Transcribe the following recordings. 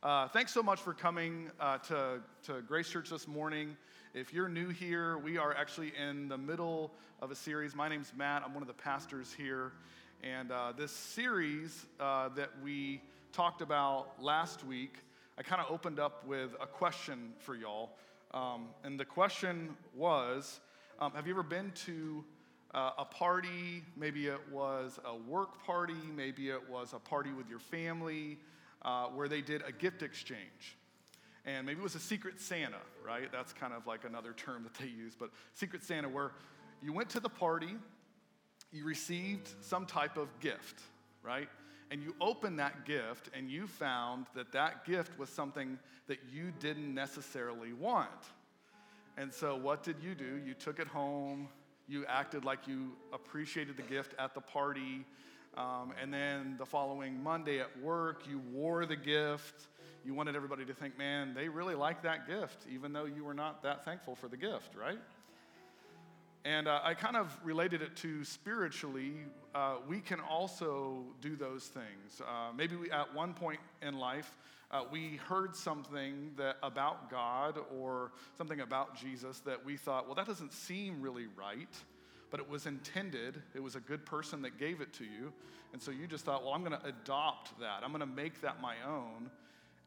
Uh, thanks so much for coming uh, to, to Grace Church this morning. If you're new here, we are actually in the middle of a series. My name's Matt, I'm one of the pastors here. And uh, this series uh, that we talked about last week, I kind of opened up with a question for y'all. Um, and the question was um, Have you ever been to uh, a party? Maybe it was a work party, maybe it was a party with your family uh, where they did a gift exchange. And maybe it was a Secret Santa, right? That's kind of like another term that they use, but Secret Santa, where you went to the party, you received some type of gift, right? And you opened that gift and you found that that gift was something that you didn't necessarily want. And so, what did you do? You took it home, you acted like you appreciated the gift at the party, um, and then the following Monday at work, you wore the gift. You wanted everybody to think, man, they really like that gift, even though you were not that thankful for the gift, right? And uh, I kind of related it to spiritually. Uh, we can also do those things. Uh, maybe we, at one point in life, uh, we heard something that about God or something about Jesus that we thought, well, that doesn't seem really right but it was intended. It was a good person that gave it to you. And so you just thought, well, I'm going to adopt that. I'm going to make that my own.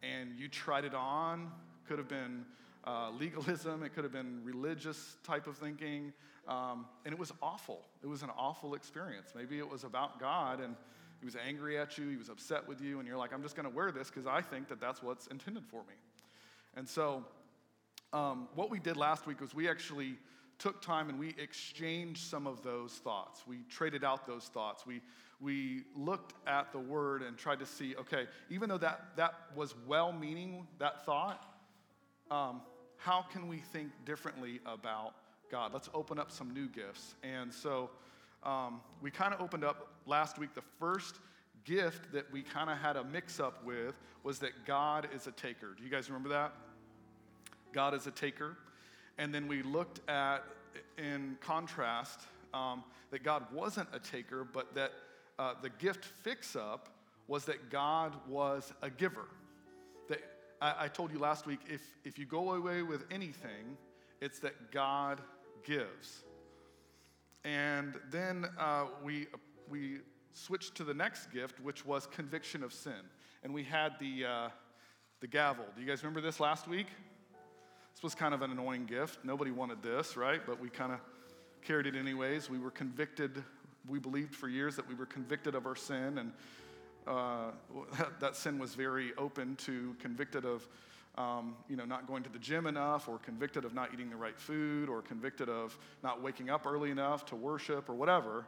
And you tried it on. Could have been uh, legalism, it could have been religious type of thinking. Um, and it was awful. It was an awful experience. Maybe it was about God and he was angry at you, he was upset with you, and you're like, I'm just going to wear this because I think that that's what's intended for me. And so, um, what we did last week was we actually took time and we exchanged some of those thoughts. We traded out those thoughts. We, we looked at the word and tried to see okay, even though that, that was well meaning, that thought, um, how can we think differently about God? Let's open up some new gifts. And so um, we kind of opened up last week the first gift that we kind of had a mix up with was that God is a taker. Do you guys remember that? God is a taker. And then we looked at, in contrast, um, that God wasn't a taker, but that uh, the gift fix up was that God was a giver. That I, I told you last week if, if you go away with anything, it's that God gives. And then uh, we, we switched to the next gift, which was conviction of sin. And we had the, uh, the gavel. Do you guys remember this last week? This was kind of an annoying gift. Nobody wanted this, right? But we kind of carried it anyways. We were convicted. We believed for years that we were convicted of our sin, and uh, that, that, sin was very open to convicted of, um, you know, not going to the gym enough, or convicted of not eating the right food, or convicted of not waking up early enough to worship, or whatever.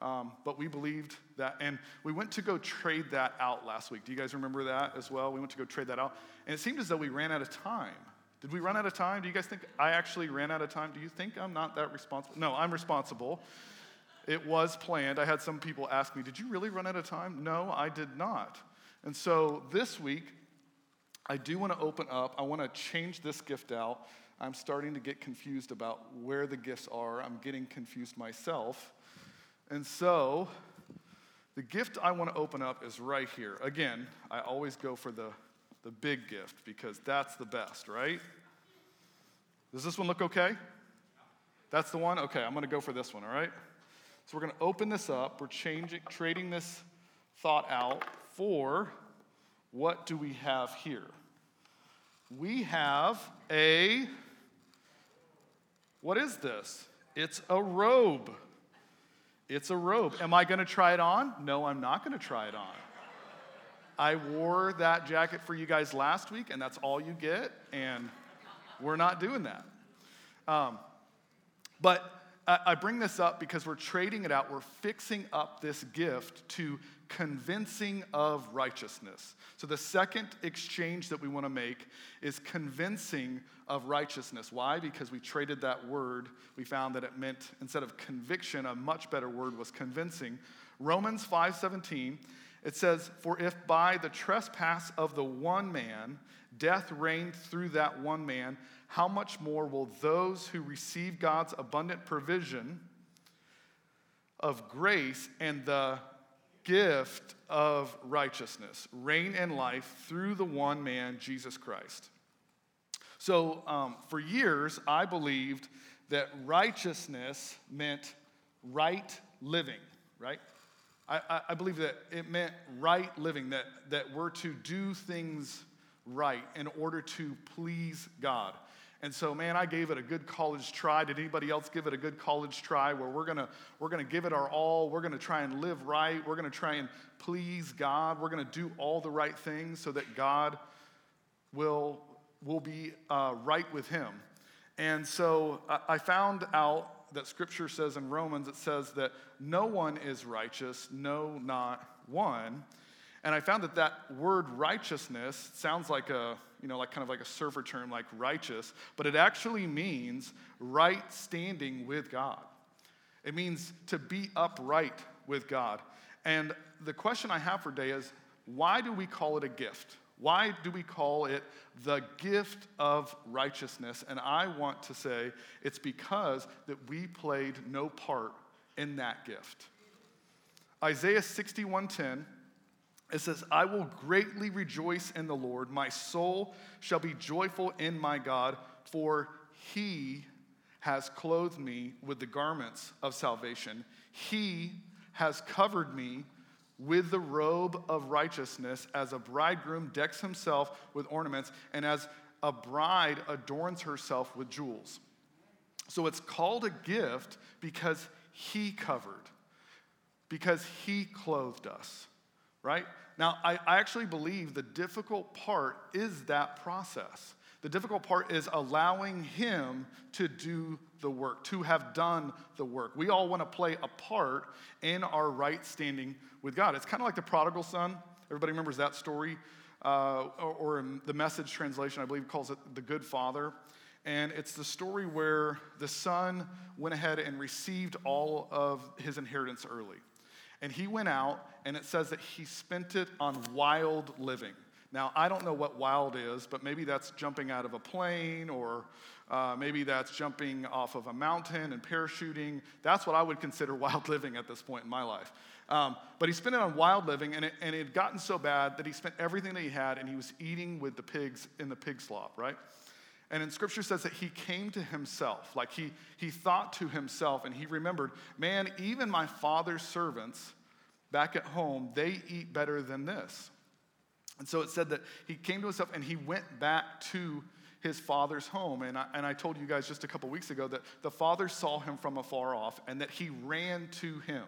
Um, but we believed that, and we went to go trade that out last week. Do you guys remember that as well? We went to go trade that out, and it seemed as though we ran out of time. Did we run out of time? Do you guys think I actually ran out of time? Do you think I'm not that responsible? No, I'm responsible. It was planned. I had some people ask me, Did you really run out of time? No, I did not. And so this week, I do want to open up. I want to change this gift out. I'm starting to get confused about where the gifts are. I'm getting confused myself. And so the gift I want to open up is right here. Again, I always go for the the big gift because that's the best, right? Does this one look okay? That's the one? Okay, I'm going to go for this one, all right? So we're going to open this up. We're changing, trading this thought out for what do we have here? We have a, what is this? It's a robe. It's a robe. Am I going to try it on? No, I'm not going to try it on. I wore that jacket for you guys last week, and that's all you get, and we're not doing that. Um, but I bring this up because we're trading it out. We're fixing up this gift to convincing of righteousness. So, the second exchange that we want to make is convincing of righteousness. Why? Because we traded that word. We found that it meant, instead of conviction, a much better word was convincing. Romans 5:17 it says, For if by the trespass of the one man death reigned through that one man, how much more will those who receive God's abundant provision of grace and the gift of righteousness, reign and life through the one man, Jesus Christ. So, um, for years, I believed that righteousness meant right living, right? I, I, believe that it meant right living, that, that we're to do things right in order to please God. And so, man, I gave it a good college try. Did anybody else give it a good college try where we're gonna, we're gonna give it our all? We're gonna try and live right. We're gonna try and please God. We're gonna do all the right things so that God will, will be uh, right with Him. And so I found out that scripture says in Romans, it says that no one is righteous, no, not one. And I found that that word righteousness sounds like a, you know, like kind of like a surfer term, like righteous, but it actually means right standing with God. It means to be upright with God. And the question I have for today is why do we call it a gift? Why do we call it the gift of righteousness? And I want to say it's because that we played no part in that gift. Isaiah 61:10 it says, I will greatly rejoice in the Lord. My soul shall be joyful in my God, for he has clothed me with the garments of salvation. He has covered me with the robe of righteousness, as a bridegroom decks himself with ornaments, and as a bride adorns herself with jewels. So it's called a gift because he covered, because he clothed us, right? Now, I, I actually believe the difficult part is that process. The difficult part is allowing Him to do the work, to have done the work. We all want to play a part in our right standing with God. It's kind of like the prodigal son. Everybody remembers that story? Uh, or, or the message translation, I believe, calls it the good father. And it's the story where the son went ahead and received all of his inheritance early. And he went out, and it says that he spent it on wild living. Now, I don't know what wild is, but maybe that's jumping out of a plane, or uh, maybe that's jumping off of a mountain and parachuting. That's what I would consider wild living at this point in my life. Um, but he spent it on wild living, and it, and it had gotten so bad that he spent everything that he had, and he was eating with the pigs in the pig slop, right? And in scripture says that he came to himself. Like he, he thought to himself and he remembered, man, even my father's servants back at home, they eat better than this. And so it said that he came to himself and he went back to his father's home. And I, and I told you guys just a couple weeks ago that the father saw him from afar off and that he ran to him.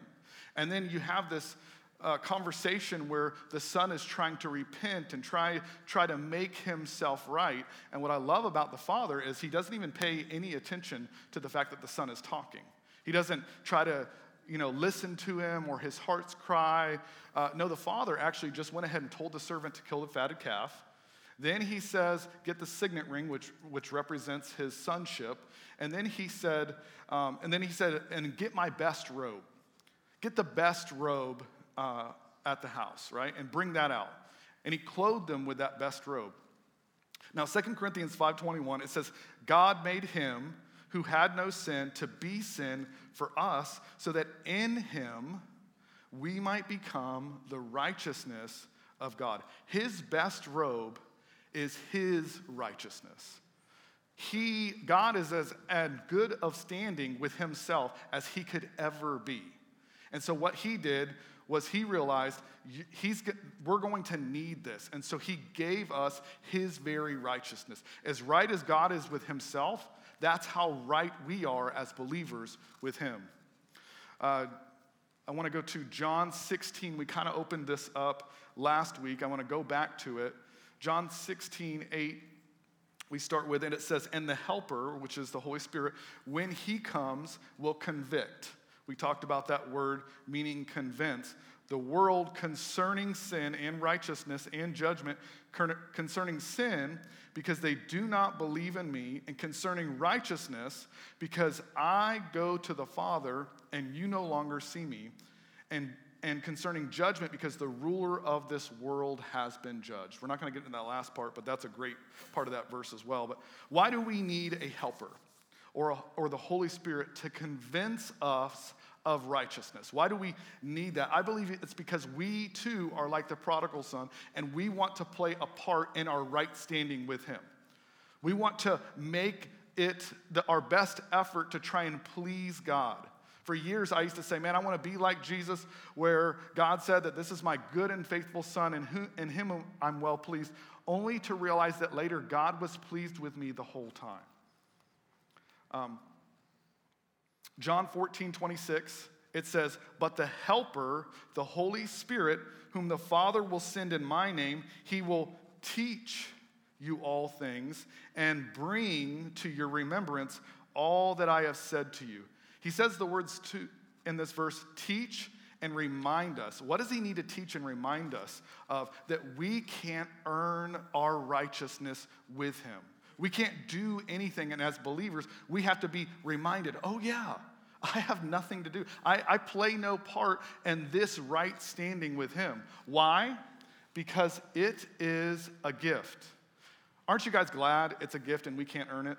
And then you have this uh, conversation where the son is trying to repent and try, try to make himself right. And what I love about the father is he doesn't even pay any attention to the fact that the son is talking. He doesn't try to you know, listen to him or his heart's cry. Uh, no, the father actually just went ahead and told the servant to kill the fatted calf. Then he says, Get the signet ring, which, which represents his sonship. And then he said, um, and then he said, and get my best robe. Get the best robe uh, at the house, right? And bring that out. And he clothed them with that best robe. Now, 2 Corinthians 5.21, it says, God made him who had no sin to be sin for us, so that in him we might become the righteousness of God. His best robe is his righteousness. He, God is as, as good of standing with himself as he could ever be. And so what he did was he realized he's, we're going to need this. And so he gave us his very righteousness. As right as God is with himself, that's how right we are as believers with him. Uh, I want to go to John 16. We kind of opened this up last week. I want to go back to it. John 16, 8 we start with, and it says, And the Helper, which is the Holy Spirit, when he comes, will convict. We talked about that word meaning convince. The world concerning sin and righteousness and judgment, concerning sin because they do not believe in me, and concerning righteousness because I go to the Father and you no longer see me, and, and concerning judgment because the ruler of this world has been judged. We're not going to get into that last part, but that's a great part of that verse as well. But why do we need a helper? or, or the Holy Spirit to convince us of righteousness. Why do we need that? I believe it's because we too are like the prodigal son and we want to play a part in our right standing with him. We want to make it the, our best effort to try and please God. For years, I used to say, Man, I want to be like Jesus, where God said that this is my good and faithful son, and who, in him I'm well pleased, only to realize that later God was pleased with me the whole time. Um, John 14, 26, it says, But the Helper, the Holy Spirit, whom the Father will send in my name, he will teach you all things and bring to your remembrance all that I have said to you. He says the words to, in this verse teach and remind us. What does he need to teach and remind us of? That we can't earn our righteousness with him. We can't do anything. And as believers, we have to be reminded oh, yeah, I have nothing to do. I, I play no part in this right standing with him. Why? Because it is a gift. Aren't you guys glad it's a gift and we can't earn it?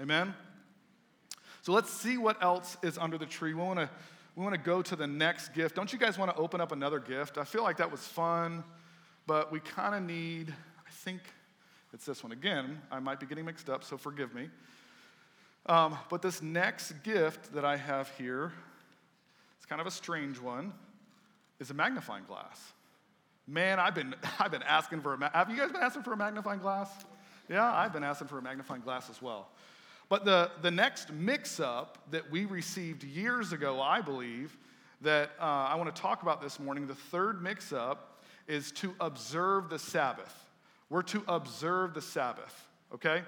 Amen? So let's see what else is under the tree. We want to we want to go to the next gift. Don't you guys want to open up another gift? I feel like that was fun, but we kind of need, I think it's this one. Again, I might be getting mixed up, so forgive me. Um, but this next gift that I have here, it's kind of a strange one, is a magnifying glass. Man, I've been, I've been asking for a, have you guys been asking for a magnifying glass? Yeah, I've been asking for a magnifying glass as well. But the, the next mix up that we received years ago, I believe, that uh, I want to talk about this morning, the third mix up is to observe the Sabbath. We're to observe the Sabbath, okay?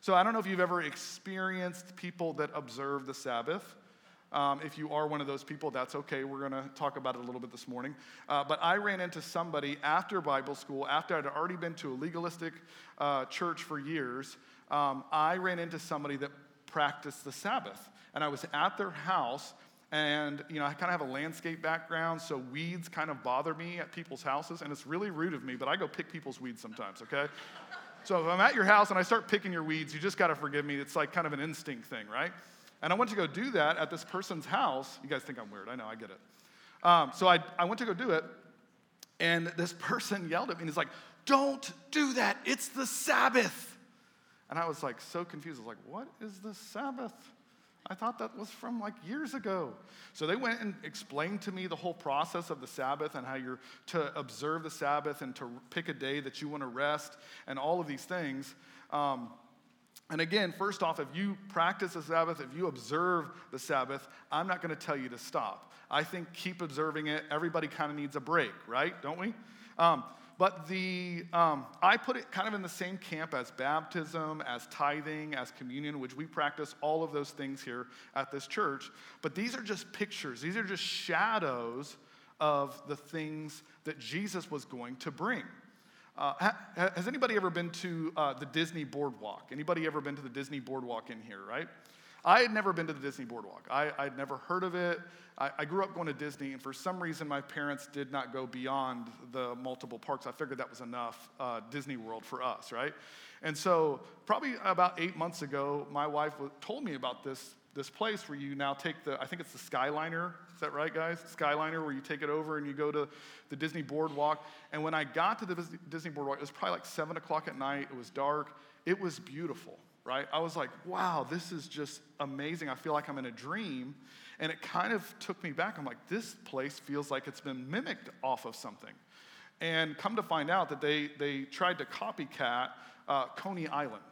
So I don't know if you've ever experienced people that observe the Sabbath. Um, if you are one of those people, that's okay. We're going to talk about it a little bit this morning. Uh, but I ran into somebody after Bible school, after I'd already been to a legalistic uh, church for years, um, I ran into somebody that practiced the Sabbath. And I was at their house, and you know, I kind of have a landscape background, so weeds kind of bother me at people's houses, and it's really rude of me, but I go pick people's weeds sometimes, okay? so if I'm at your house and I start picking your weeds, you just got to forgive me. It's like kind of an instinct thing, right? And I went to go do that at this person's house. You guys think I'm weird. I know, I get it. Um, so I, I went to go do it, and this person yelled at me and he's like, Don't do that. It's the Sabbath. And I was like so confused. I was like, what is the Sabbath? I thought that was from like years ago. So they went and explained to me the whole process of the Sabbath and how you're to observe the Sabbath and to pick a day that you want to rest and all of these things. Um, and again, first off, if you practice the Sabbath, if you observe the Sabbath, I'm not going to tell you to stop. I think keep observing it. Everybody kind of needs a break, right? Don't we? Um, but the, um, I put it kind of in the same camp as baptism, as tithing, as communion, which we practice all of those things here at this church. But these are just pictures, these are just shadows of the things that Jesus was going to bring. Uh, ha, has anybody ever been to uh, the Disney Boardwalk? Anybody ever been to the Disney Boardwalk in here, right? I had never been to the Disney Boardwalk. I, would never heard of it. I, I, grew up going to Disney, and for some reason, my parents did not go beyond the multiple parks. I figured that was enough uh, Disney World for us, right? And so, probably about eight months ago, my wife told me about this, this place where you now take the, I think it's the Skyliner. Is that right, guys? Skyliner, where you take it over and you go to the Disney Boardwalk. And when I got to the Disney Boardwalk, it was probably like 7 o'clock at night. It was dark. It was beautiful right? I was like, wow, this is just amazing. I feel like I'm in a dream. And it kind of took me back. I'm like, this place feels like it's been mimicked off of something. And come to find out that they, they tried to copycat uh, Coney Island.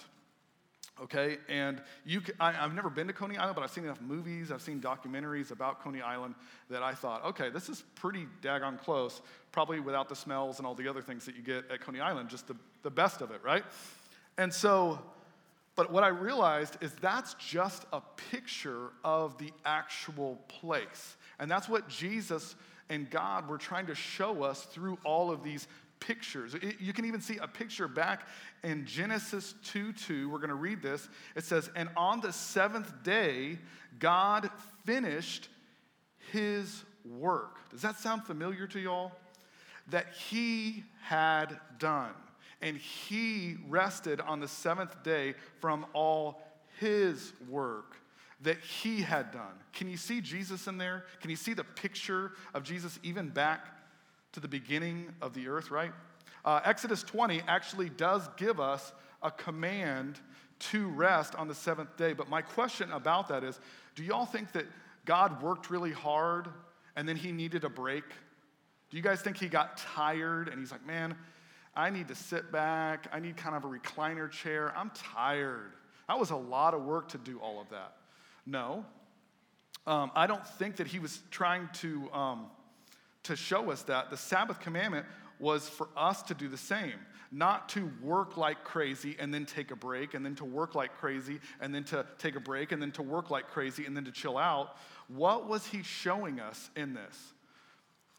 Okay, and you, I, have never been to Coney Island, but I've seen enough movies, I've seen documentaries about Coney Island that I thought, okay, this is pretty daggone close, probably without the smells and all the other things that you get at Coney Island, just the, the best of it, right? And so but what I realized is that's just a picture of the actual place. And that's what Jesus and God were trying to show us through all of these pictures. It, you can even see a picture back in Genesis 2 2. We're going to read this. It says, And on the seventh day, God finished his work. Does that sound familiar to y'all? That he had done and he rested on the seventh day from all his work that he had done. Can you see Jesus in there? Can you see the picture of Jesus even back to the beginning of the earth, right? Uh, Exodus 20 actually does give us a command to rest on the seventh day. But my question about that is do y'all think that God worked really hard and then he needed a break? Do you guys think he got tired and he's like, man, I need to sit back. I need kind of a recliner chair. I'm tired. That was a lot of work to do all of that. No. Um, I don't think that he was trying to, um, to show us that. The Sabbath commandment was for us to do the same, not to work like crazy and then take a break, and then to work like crazy and then to take a break, and then to work like crazy and then to chill out. What was he showing us in this?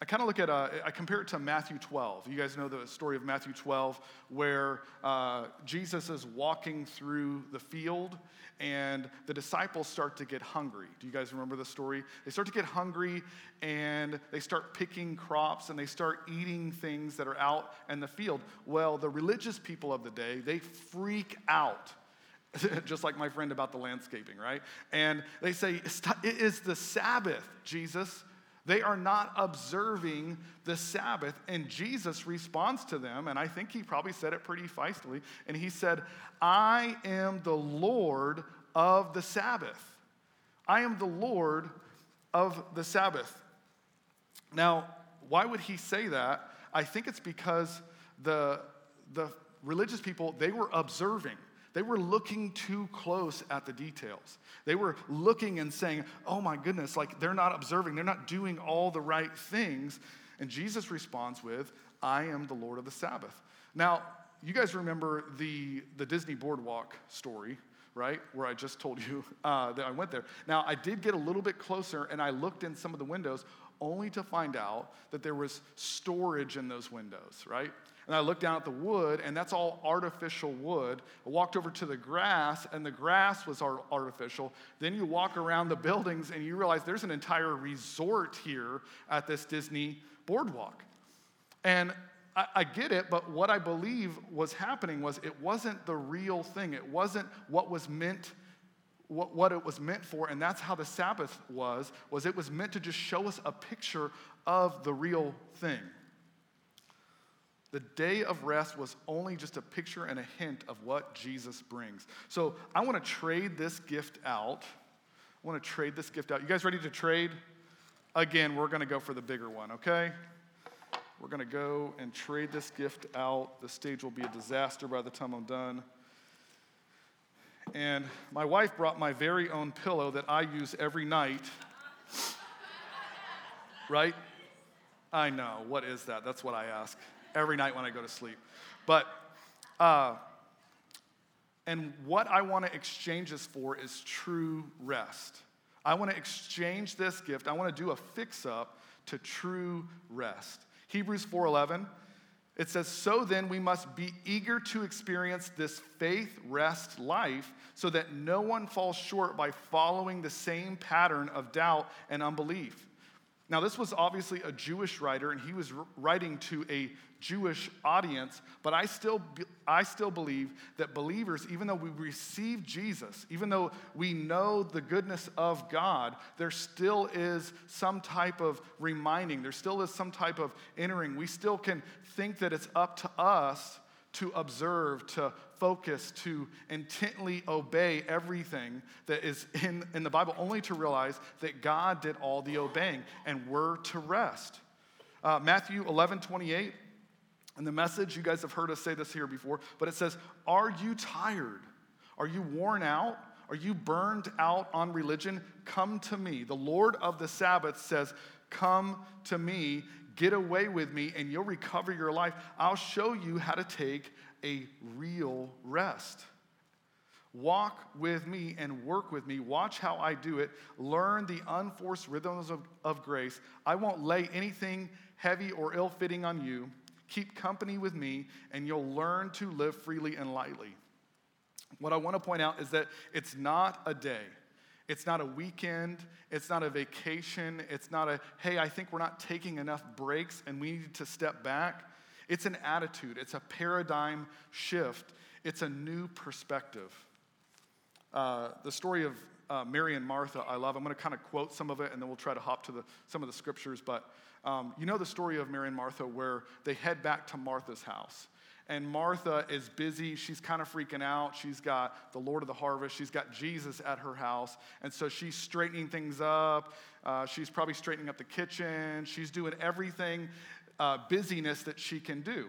I kind of look at, uh, I compare it to Matthew 12. You guys know the story of Matthew 12, where uh, Jesus is walking through the field and the disciples start to get hungry. Do you guys remember the story? They start to get hungry and they start picking crops and they start eating things that are out in the field. Well, the religious people of the day, they freak out. Just like my friend about the landscaping, right? And they say, It is the Sabbath, Jesus. They are not observing the Sabbath. And Jesus responds to them, and I think he probably said it pretty feistily. And he said, I am the Lord of the Sabbath. I am the Lord of the Sabbath. Now, why would he say that? I think it's because the, the religious people, they were observing. They were looking too close at the details. They were looking and saying, oh my goodness, like they're not observing, they're not doing all the right things. And Jesus responds with, I am the Lord of the Sabbath. Now, you guys remember the, the Disney Boardwalk story, right? Where I just told you uh, that I went there. Now, I did get a little bit closer and I looked in some of the windows only to find out that there was storage in those windows, right? And I looked down at the wood, and that's all artificial wood. I walked over to the grass, and the grass was artificial. Then you walk around the buildings, and you realize there's an entire resort here at this Disney boardwalk. And I, I get it, but what I believe was happening was it wasn't the real thing. It wasn't what was meant what, what, it was meant for and that's how the sabbath was was it was meant to just show us a picture of the real thing the day of rest was only just a picture and a hint of what Jesus brings. So I want to trade this gift out. I want to trade this gift out. You guys ready to trade? Again, we're going to go for the bigger one, okay? We're going to go and trade this gift out. The stage will be a disaster by the time I'm done. And my wife brought my very own pillow that I use every night. right? I know. What is that? That's what I ask every night when I go to sleep. But, uh, and what I want to exchange this for is true rest. I want to exchange this gift. I want to do a fix up to true rest. Hebrews 4:11 it says so then we must be eager to experience this faith rest life so that no one falls short by following the same pattern of doubt and unbelief. Now, this was obviously a Jewish writer, and he was writing to a Jewish audience, but I still, I still believe that believers, even though we receive Jesus, even though we know the goodness of God, there still is some type of reminding, there still is some type of entering. We still can think that it's up to us to observe, to focus, to intently obey everything that is in, in the Bible, only to realize that God did all the obeying and we're to rest. Uh, Matthew 11, 28, in the message, you guys have heard us say this here before, but it says, Are you tired? Are you worn out? Are you burned out on religion? Come to me. The Lord of the Sabbath says, Come to me, get away with me, and you'll recover your life. I'll show you how to take a real rest. Walk with me and work with me. Watch how I do it. Learn the unforced rhythms of, of grace. I won't lay anything heavy or ill fitting on you. Keep company with me, and you'll learn to live freely and lightly. What I want to point out is that it's not a day. It's not a weekend. It's not a vacation. It's not a, hey, I think we're not taking enough breaks and we need to step back. It's an attitude, it's a paradigm shift, it's a new perspective. Uh, the story of uh, Mary and Martha, I love. I'm going to kind of quote some of it and then we'll try to hop to the, some of the scriptures. But um, you know the story of Mary and Martha where they head back to Martha's house. And Martha is busy. She's kind of freaking out. She's got the Lord of the harvest. She's got Jesus at her house. And so she's straightening things up. Uh, she's probably straightening up the kitchen. She's doing everything, uh, busyness that she can do.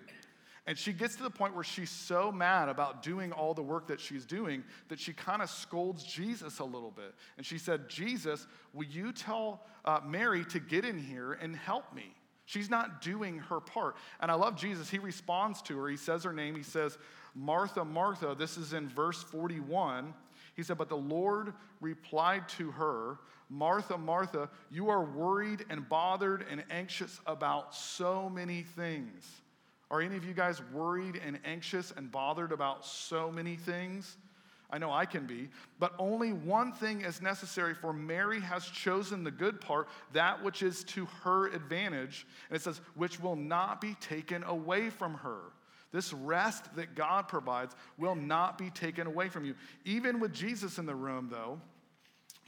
And she gets to the point where she's so mad about doing all the work that she's doing that she kind of scolds Jesus a little bit. And she said, Jesus, will you tell uh, Mary to get in here and help me? She's not doing her part. And I love Jesus. He responds to her. He says her name. He says, Martha, Martha. This is in verse 41. He said, But the Lord replied to her, Martha, Martha, you are worried and bothered and anxious about so many things. Are any of you guys worried and anxious and bothered about so many things? I know I can be, but only one thing is necessary, for Mary has chosen the good part, that which is to her advantage. And it says, which will not be taken away from her. This rest that God provides will not be taken away from you. Even with Jesus in the room, though,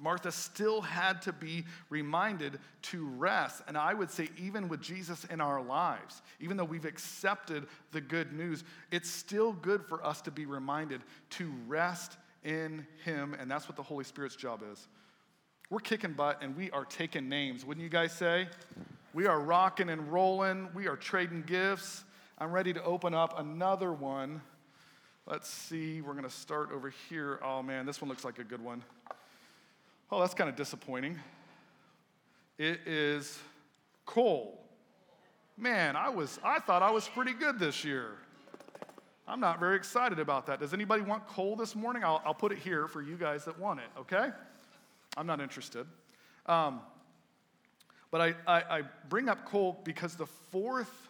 Martha still had to be reminded to rest. And I would say, even with Jesus in our lives, even though we've accepted the good news, it's still good for us to be reminded to rest in Him. And that's what the Holy Spirit's job is. We're kicking butt and we are taking names, wouldn't you guys say? We are rocking and rolling. We are trading gifts. I'm ready to open up another one. Let's see. We're going to start over here. Oh man, this one looks like a good one. Oh, that's kind of disappointing. It is coal. Man, I was I thought I was pretty good this year. I'm not very excited about that. Does anybody want coal this morning? I'll, I'll put it here for you guys that want it, okay? I'm not interested. Um, but I, I, I bring up coal because the fourth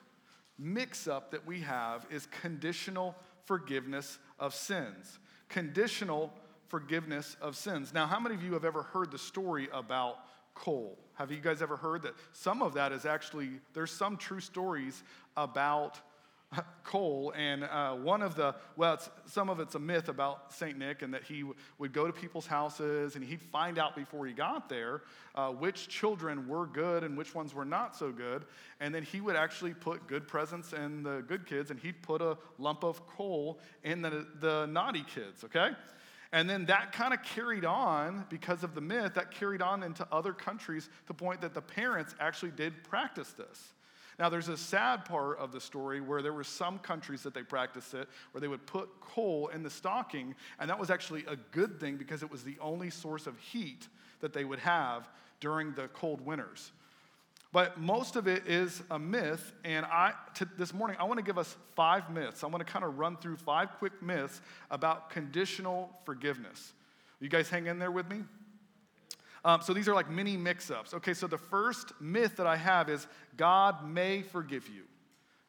mix up that we have is conditional forgiveness of sins. Conditional forgiveness of sins. Now, how many of you have ever heard the story about coal? Have you guys ever heard that? Some of that is actually, there's some true stories about coal, and uh, one of the, well, some of it's a myth about St. Nick, and that he w- would go to people's houses and he'd find out before he got there uh, which children were good and which ones were not so good. And then he would actually put good presents in the good kids, and he'd put a lump of coal in the, the naughty kids, okay? And then that kind of carried on because of the myth, that carried on into other countries to the point that the parents actually did practice this. Now, there's a sad part of the story where there were some countries that they practiced it, where they would put coal in the stocking, and that was actually a good thing because it was the only source of heat that they would have during the cold winters. But most of it is a myth, and I, this morning I want to give us five myths. I want to kind of run through five quick myths about conditional forgiveness. You guys hang in there with me? Um, so these are like mini mix ups. Okay, so the first myth that I have is God may forgive you.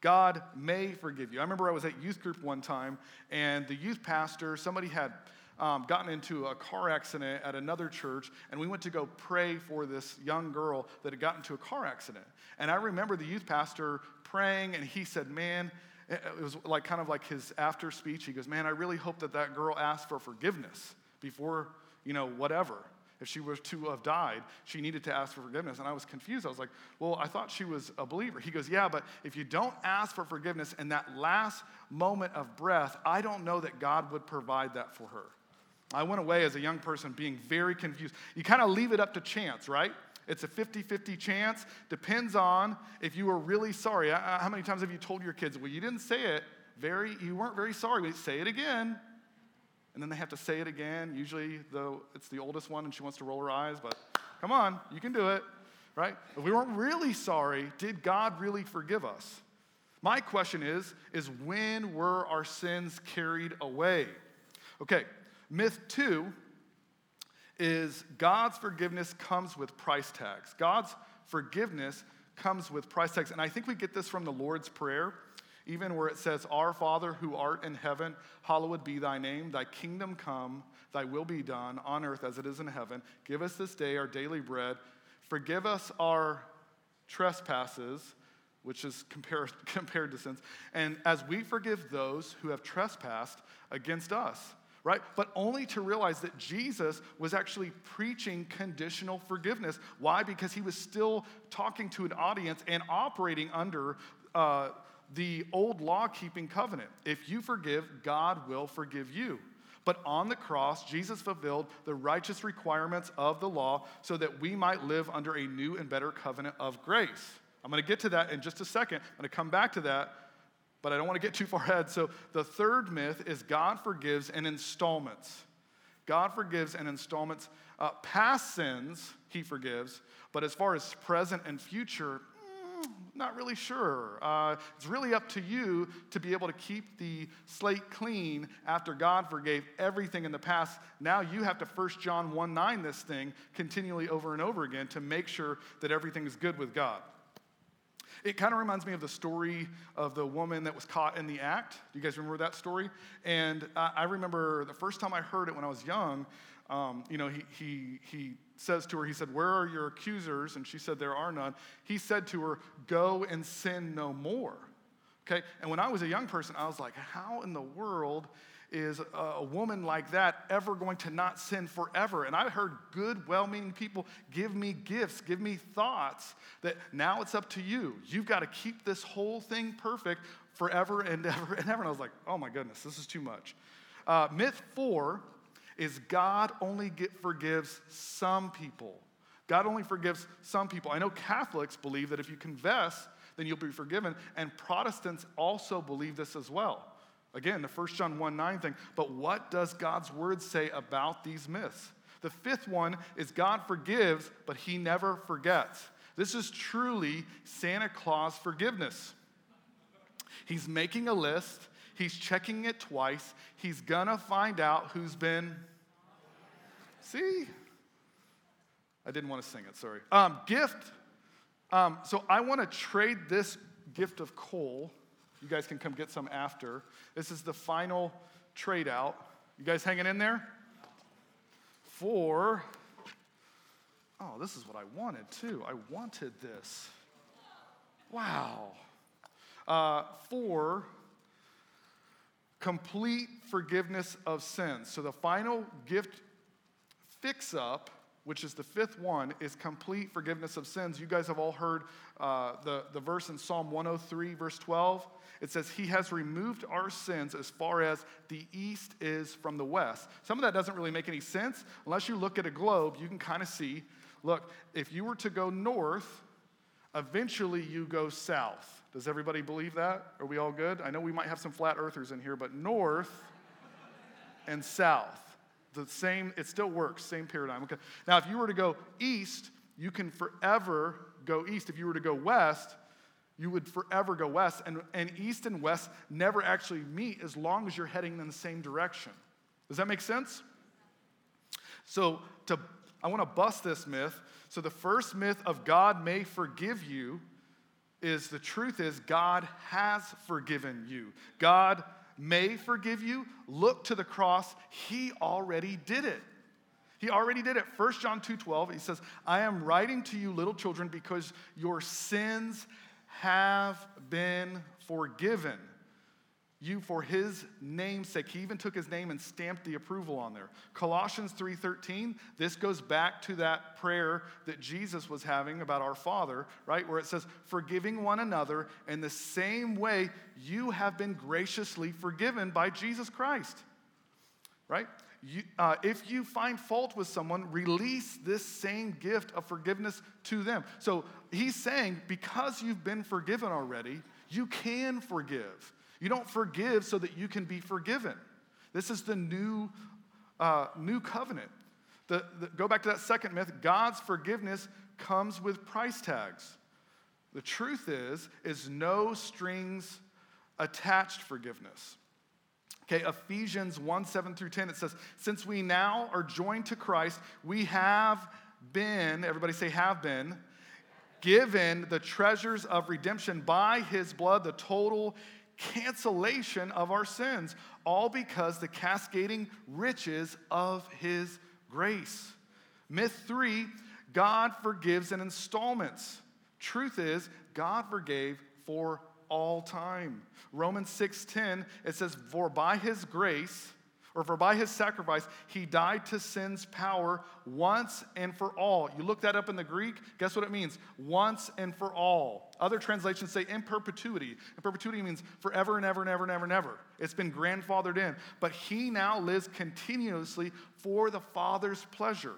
God may forgive you. I remember I was at youth group one time, and the youth pastor, somebody had um, gotten into a car accident at another church, and we went to go pray for this young girl that had gotten into a car accident. And I remember the youth pastor praying, and he said, Man, it was like kind of like his after speech. He goes, Man, I really hope that that girl asked for forgiveness before, you know, whatever. If she was to have died, she needed to ask for forgiveness. And I was confused. I was like, well, I thought she was a believer. He goes, yeah, but if you don't ask for forgiveness in that last moment of breath, I don't know that God would provide that for her. I went away as a young person being very confused. You kind of leave it up to chance, right? It's a 50 50 chance. Depends on if you were really sorry. How many times have you told your kids, well, you didn't say it very, you weren't very sorry, but say it again. And then they have to say it again. Usually, though, it's the oldest one and she wants to roll her eyes, but come on, you can do it, right? If we weren't really sorry, did God really forgive us? My question is, is when were our sins carried away? Okay, Myth two is God's forgiveness comes with price tags. God's forgiveness comes with price tags. And I think we get this from the Lord's Prayer, even where it says, Our Father who art in heaven, hallowed be thy name, thy kingdom come, thy will be done on earth as it is in heaven. Give us this day our daily bread. Forgive us our trespasses, which is compared, compared to sins, and as we forgive those who have trespassed against us right? But only to realize that Jesus was actually preaching conditional forgiveness. Why? Because he was still talking to an audience and operating under uh, the old law keeping covenant. If you forgive, God will forgive you. But on the cross, Jesus fulfilled the righteous requirements of the law so that we might live under a new and better covenant of grace. I'm going to get to that in just a second. I'm going to come back to that but I don't want to get too far ahead. So the third myth is God forgives in installments. God forgives in installments. Uh, past sins, he forgives, but as far as present and future, mm, not really sure. Uh, it's really up to you to be able to keep the slate clean after God forgave everything in the past. Now you have to 1 John 1 9 this thing continually over and over again to make sure that everything is good with God. It kind of reminds me of the story of the woman that was caught in the act. Do you guys remember that story? And I remember the first time I heard it when I was young, um, you know, he, he, he says to her, he said, Where are your accusers? And she said, There are none. He said to her, Go and sin no more. Okay? And when I was a young person, I was like, How in the world is a woman like that ever going to not sin forever? And I've heard good, well meaning people give me gifts, give me thoughts that now it's up to you. You've got to keep this whole thing perfect forever and ever and ever. And I was like, oh my goodness, this is too much. Uh, myth four is God only get, forgives some people. God only forgives some people. I know Catholics believe that if you confess, then you'll be forgiven, and Protestants also believe this as well. Again, the 1 John 1 9 thing. But what does God's word say about these myths? The fifth one is God forgives, but he never forgets. This is truly Santa Claus forgiveness. He's making a list, he's checking it twice, he's gonna find out who's been. See? I didn't want to sing it, sorry. Um, gift. Um, so I want to trade this gift of coal you guys can come get some after. This is the final trade out. You guys hanging in there? For, oh, this is what I wanted too. I wanted this. Wow. Uh, for complete forgiveness of sins. So the final gift fix up which is the fifth one, is complete forgiveness of sins. You guys have all heard uh, the, the verse in Psalm 103, verse 12. It says, He has removed our sins as far as the east is from the west. Some of that doesn't really make any sense. Unless you look at a globe, you can kind of see look, if you were to go north, eventually you go south. Does everybody believe that? Are we all good? I know we might have some flat earthers in here, but north and south the same, it still works, same paradigm. Okay. Now, if you were to go east, you can forever go east. If you were to go west, you would forever go west. And, and east and west never actually meet as long as you're heading in the same direction. Does that make sense? So, to, I want to bust this myth. So, the first myth of God may forgive you is the truth is God has forgiven you. God may forgive you, look to the cross. He already did it. He already did it. 1 John 2:12, he says, "I am writing to you little children because your sins have been forgiven." you for his name's sake. He even took his name and stamped the approval on there. Colossians 3:13, this goes back to that prayer that Jesus was having about our Father, right? Where it says, "Forgiving one another in the same way you have been graciously forgiven by Jesus Christ." Right? You, uh, if you find fault with someone, release this same gift of forgiveness to them. So he's saying, because you've been forgiven already, you can forgive. You don't forgive so that you can be forgiven. This is the new, uh, new covenant. The, the, go back to that second myth God's forgiveness comes with price tags. The truth is, is no strings attached forgiveness. Okay, Ephesians 1 7 through 10, it says, Since we now are joined to Christ, we have been, everybody say, have been, given the treasures of redemption by his blood, the total cancellation of our sins, all because the cascading riches of his grace. Myth three God forgives in installments. Truth is, God forgave for all time. Romans 6:10 it says for by his grace Or for by his sacrifice he died to sin's power once and for all. You look that up in the Greek, guess what it means? Once and for all. Other translations say in perpetuity. In perpetuity means forever and ever and ever and ever and ever. It's been grandfathered in. But he now lives continuously for the Father's pleasure.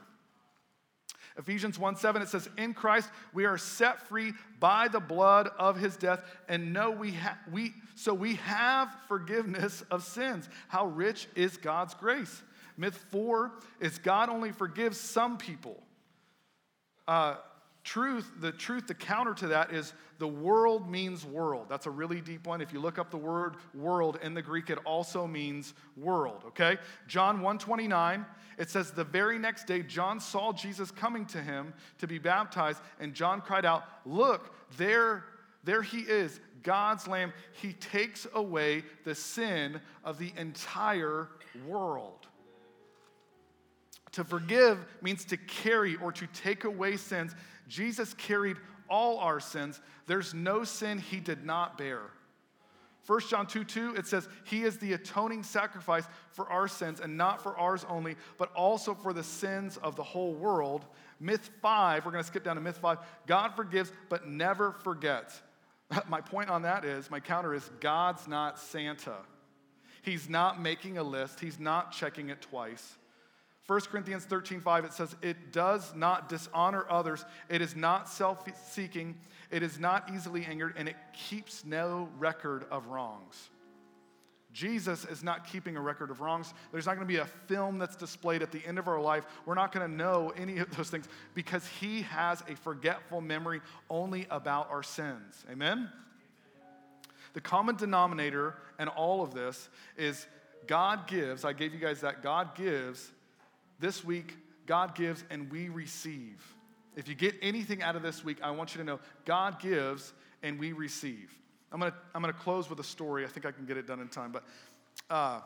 Ephesians 1 7, it says, In Christ we are set free by the blood of his death, and know we, ha- we so we have forgiveness of sins. How rich is God's grace? Myth four is God only forgives some people. Uh, truth, the truth, the counter to that is the world means world. That's a really deep one. If you look up the word world in the Greek, it also means world, okay? John 129, it says, The very next day, John saw Jesus coming to him to be baptized, and John cried out, Look, there, there he is, God's Lamb. He takes away the sin of the entire world. To forgive means to carry or to take away sins. Jesus carried all our sins. There's no sin he did not bear. 1 John 2 2, it says, He is the atoning sacrifice for our sins, and not for ours only, but also for the sins of the whole world. Myth 5, we're going to skip down to myth 5. God forgives, but never forgets. My point on that is, my counter is, God's not Santa. He's not making a list, He's not checking it twice. 1 Corinthians 13, 5, it says, It does not dishonor others. It is not self seeking. It is not easily angered, and it keeps no record of wrongs. Jesus is not keeping a record of wrongs. There's not going to be a film that's displayed at the end of our life. We're not going to know any of those things because he has a forgetful memory only about our sins. Amen? The common denominator in all of this is God gives. I gave you guys that. God gives this week, God gives and we receive. If you get anything out of this week, I want you to know God gives and we receive. I'm gonna, I'm gonna close with a story. I think I can get it done in time. But uh,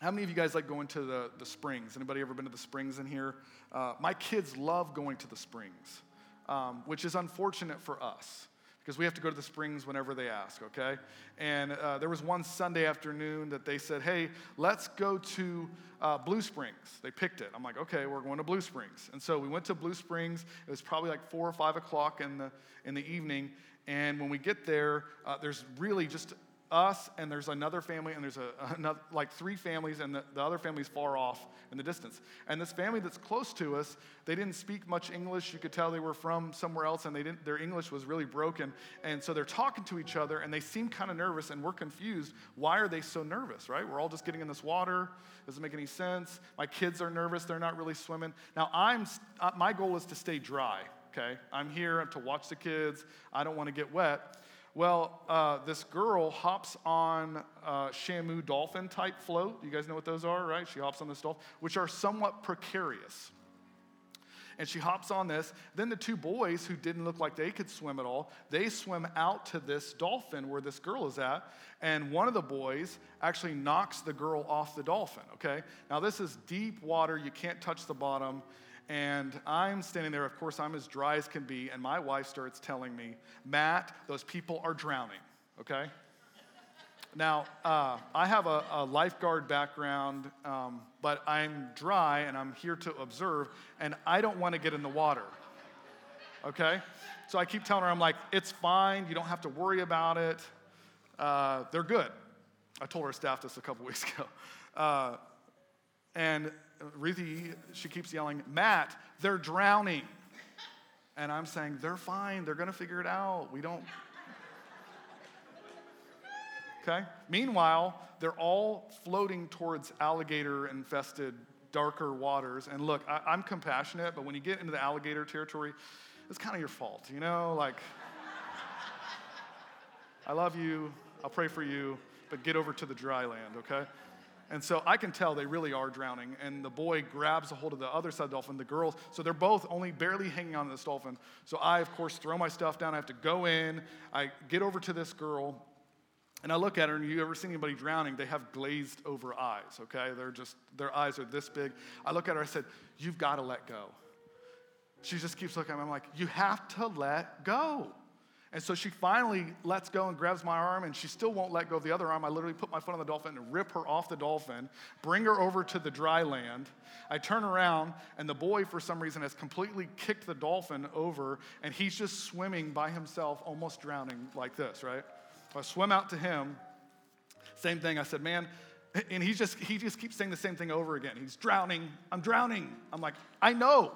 how many of you guys like going to the, the springs? Anybody ever been to the springs in here? Uh, my kids love going to the springs, um, which is unfortunate for us because we have to go to the springs whenever they ask, okay? And uh, there was one Sunday afternoon that they said, hey, let's go to uh, Blue Springs. They picked it. I'm like, okay, we're going to Blue Springs. And so we went to Blue Springs. It was probably like four or five o'clock in the, in the evening. And when we get there, uh, there's really just us and there's another family and there's a, another, like three families and the, the other family's far off in the distance. And this family that's close to us they didn't speak much english. You could tell they were from somewhere else and they didn't, their english was really broken. And so they're talking to each other and they seem kind of nervous and we're confused. Why are they so nervous right? We're all just getting in this water. Doesn't make any sense. My kids are nervous. They're not really swimming. Now i'm uh, my goal is to stay dry okay? I'm here to watch the kids. I don't want to get wet well, uh, this girl hops on a Shamu dolphin type float. You guys know what those are, right? She hops on this dolphin, which are somewhat precarious. And she hops on this. Then the two boys, who didn't look like they could swim at all, they swim out to this dolphin where this girl is at. And one of the boys actually knocks the girl off the dolphin, okay? Now, this is deep water. You can't touch the bottom. And I'm standing there, of course, I'm as dry as can be, and my wife starts telling me, Matt, those people are drowning, okay? Now, uh, I have a, a lifeguard background, um, but I'm dry and I'm here to observe, and I don't want to get in the water, okay? So I keep telling her, I'm like, it's fine, you don't have to worry about it. Uh, they're good. I told our staff this a couple weeks ago. Uh, and Ruthie, she keeps yelling, Matt, they're drowning. And I'm saying, they're fine. They're going to figure it out. We don't. Okay? Meanwhile, they're all floating towards alligator infested, darker waters. And look, I, am compassionate, but when you get into the alligator territory, it's kind of your fault, you know? Like, I love you. I'll pray for you, but get over to the dry land, okay? And so I can tell they really are drowning. And the boy grabs a hold of the other side of the dolphin, the girls. So they're both only barely hanging on to this dolphin. So I, of course, throw my stuff down. I have to go in. I get over to this girl. And I look at her, and you ever seen anybody drowning? They have glazed over eyes, okay? They're just, their eyes are this big. I look at her, I said, You've got to let go. She just keeps looking at me. I'm like, You have to let go. And so she finally lets go and grabs my arm, and she still won't let go of the other arm. I literally put my foot on the dolphin and rip her off the dolphin, bring her over to the dry land. I turn around, and the boy, for some reason, has completely kicked the dolphin over, and he's just swimming by himself, almost drowning like this, right? So I swim out to him. Same thing. I said, man, and he just he just keeps saying the same thing over again. He's drowning. I'm drowning. I'm like, I know.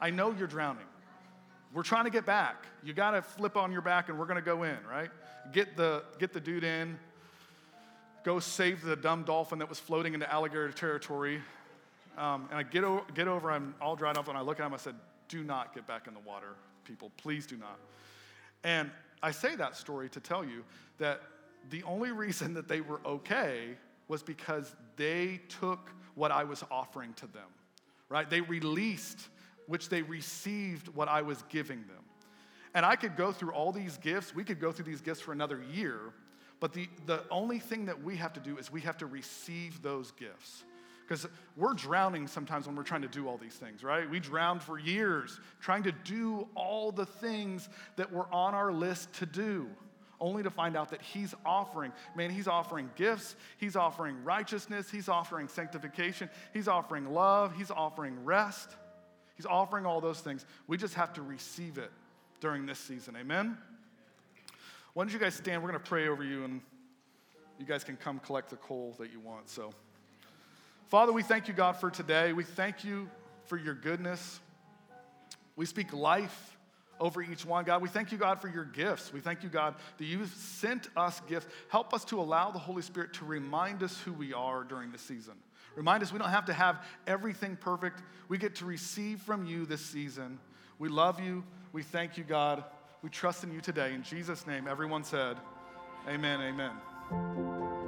I know you're drowning. We're trying to get back. You got to flip on your back and we're going to go in, right? Get the, get the dude in. Go save the dumb dolphin that was floating into alligator territory. Um, and I get, o- get over, I'm all dried up, and I look at him, I said, Do not get back in the water, people. Please do not. And I say that story to tell you that the only reason that they were okay was because they took what I was offering to them, right? They released which they received what I was giving them. And I could go through all these gifts, we could go through these gifts for another year, but the, the only thing that we have to do is we have to receive those gifts. Because we're drowning sometimes when we're trying to do all these things, right? We drowned for years trying to do all the things that were on our list to do, only to find out that He's offering, man, He's offering gifts, He's offering righteousness, He's offering sanctification, He's offering love, He's offering rest. He's offering all those things. We just have to receive it during this season. Amen? Why don't you guys stand? We're going to pray over you, and you guys can come collect the coal that you want. So, Father, we thank you, God, for today. We thank you for your goodness. We speak life over each one. God, we thank you, God, for your gifts. We thank you, God, that you've sent us gifts. Help us to allow the Holy Spirit to remind us who we are during the season. Remind us we don't have to have everything perfect. We get to receive from you this season. We love you. We thank you, God. We trust in you today. In Jesus' name, everyone said, Amen, amen.